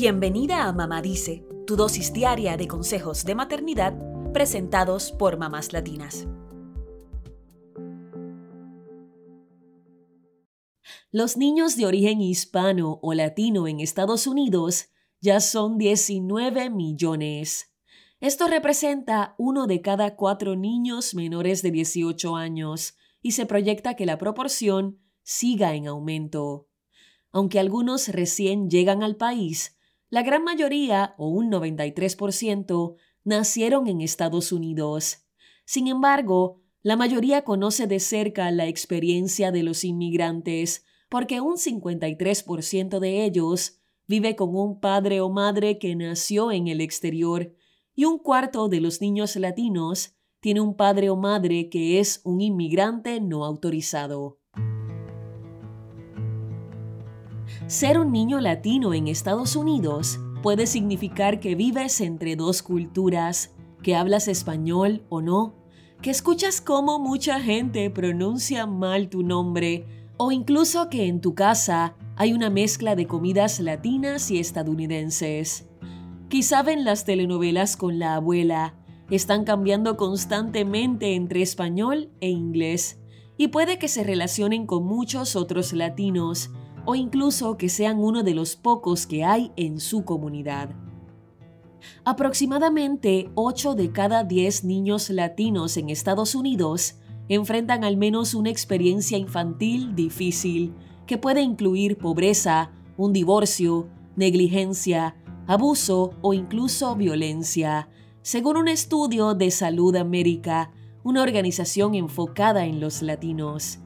Bienvenida a Mamá Dice, tu dosis diaria de consejos de maternidad presentados por mamás latinas. Los niños de origen hispano o latino en Estados Unidos ya son 19 millones. Esto representa uno de cada cuatro niños menores de 18 años y se proyecta que la proporción siga en aumento. Aunque algunos recién llegan al país, la gran mayoría, o un 93%, nacieron en Estados Unidos. Sin embargo, la mayoría conoce de cerca la experiencia de los inmigrantes, porque un 53% de ellos vive con un padre o madre que nació en el exterior, y un cuarto de los niños latinos tiene un padre o madre que es un inmigrante no autorizado. Ser un niño latino en Estados Unidos puede significar que vives entre dos culturas, que hablas español o no, que escuchas cómo mucha gente pronuncia mal tu nombre, o incluso que en tu casa hay una mezcla de comidas latinas y estadounidenses. Quizá ven las telenovelas con la abuela, están cambiando constantemente entre español e inglés, y puede que se relacionen con muchos otros latinos, o incluso que sean uno de los pocos que hay en su comunidad. Aproximadamente 8 de cada 10 niños latinos en Estados Unidos enfrentan al menos una experiencia infantil difícil que puede incluir pobreza, un divorcio, negligencia, abuso o incluso violencia, según un estudio de Salud América, una organización enfocada en los latinos.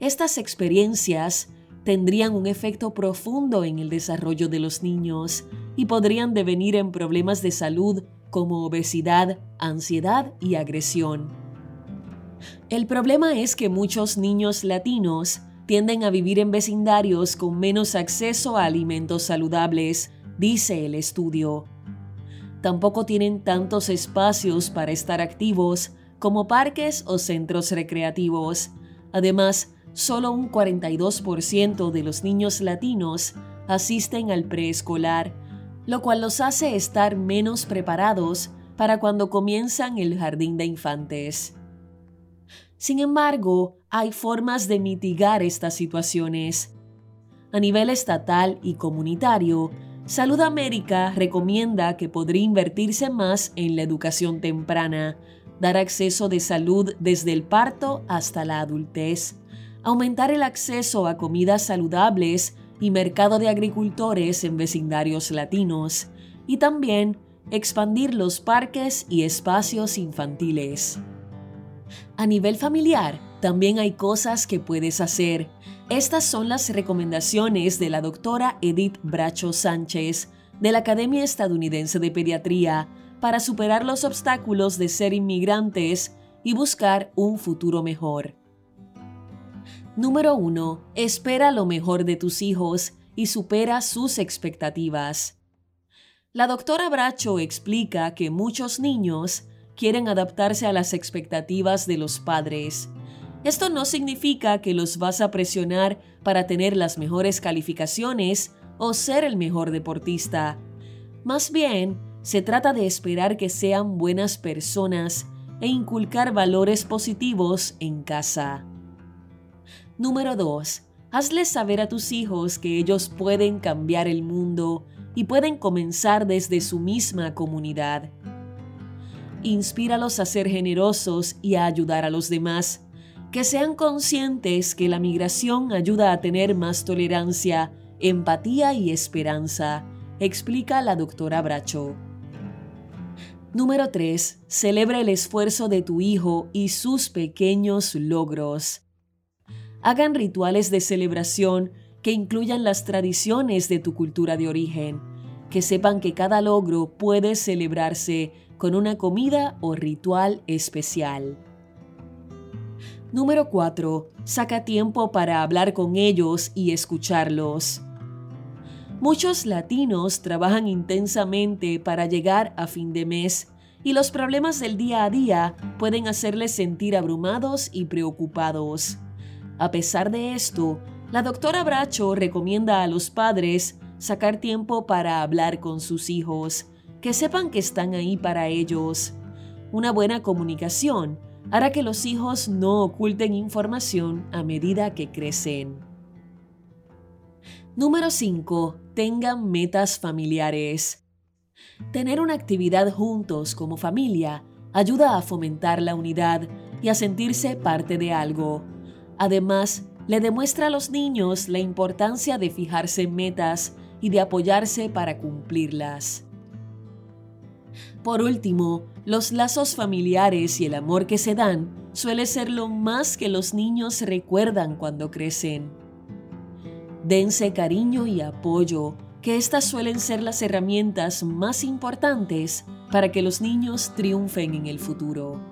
Estas experiencias tendrían un efecto profundo en el desarrollo de los niños y podrían devenir en problemas de salud como obesidad, ansiedad y agresión. El problema es que muchos niños latinos tienden a vivir en vecindarios con menos acceso a alimentos saludables, dice el estudio. Tampoco tienen tantos espacios para estar activos como parques o centros recreativos. Además, solo un 42% de los niños latinos asisten al preescolar, lo cual los hace estar menos preparados para cuando comienzan el jardín de infantes. Sin embargo, hay formas de mitigar estas situaciones. A nivel estatal y comunitario, Salud América recomienda que podría invertirse más en la educación temprana, dar acceso de salud desde el parto hasta la adultez, aumentar el acceso a comidas saludables y mercado de agricultores en vecindarios latinos, y también expandir los parques y espacios infantiles. A nivel familiar, también hay cosas que puedes hacer. Estas son las recomendaciones de la doctora Edith Bracho Sánchez de la Academia Estadounidense de Pediatría para superar los obstáculos de ser inmigrantes y buscar un futuro mejor. Número 1. Espera lo mejor de tus hijos y supera sus expectativas. La doctora Bracho explica que muchos niños quieren adaptarse a las expectativas de los padres. Esto no significa que los vas a presionar para tener las mejores calificaciones o ser el mejor deportista. Más bien, se trata de esperar que sean buenas personas e inculcar valores positivos en casa. Número 2. Hazles saber a tus hijos que ellos pueden cambiar el mundo y pueden comenzar desde su misma comunidad. Inspíralos a ser generosos y a ayudar a los demás. Que sean conscientes que la migración ayuda a tener más tolerancia, empatía y esperanza, explica la doctora Bracho. Número 3. Celebra el esfuerzo de tu hijo y sus pequeños logros hagan rituales de celebración que incluyan las tradiciones de tu cultura de origen, que sepan que cada logro puede celebrarse con una comida o ritual especial. Número 4. Saca tiempo para hablar con ellos y escucharlos. Muchos latinos trabajan intensamente para llegar a fin de mes y los problemas del día a día pueden hacerles sentir abrumados y preocupados. A pesar de esto, la doctora Bracho recomienda a los padres sacar tiempo para hablar con sus hijos, que sepan que están ahí para ellos. Una buena comunicación hará que los hijos no oculten información a medida que crecen. Número 5. Tengan metas familiares. Tener una actividad juntos como familia ayuda a fomentar la unidad y a sentirse parte de algo. Además, le demuestra a los niños la importancia de fijarse en metas y de apoyarse para cumplirlas. Por último, los lazos familiares y el amor que se dan suele ser lo más que los niños recuerdan cuando crecen. Dense cariño y apoyo, que estas suelen ser las herramientas más importantes para que los niños triunfen en el futuro.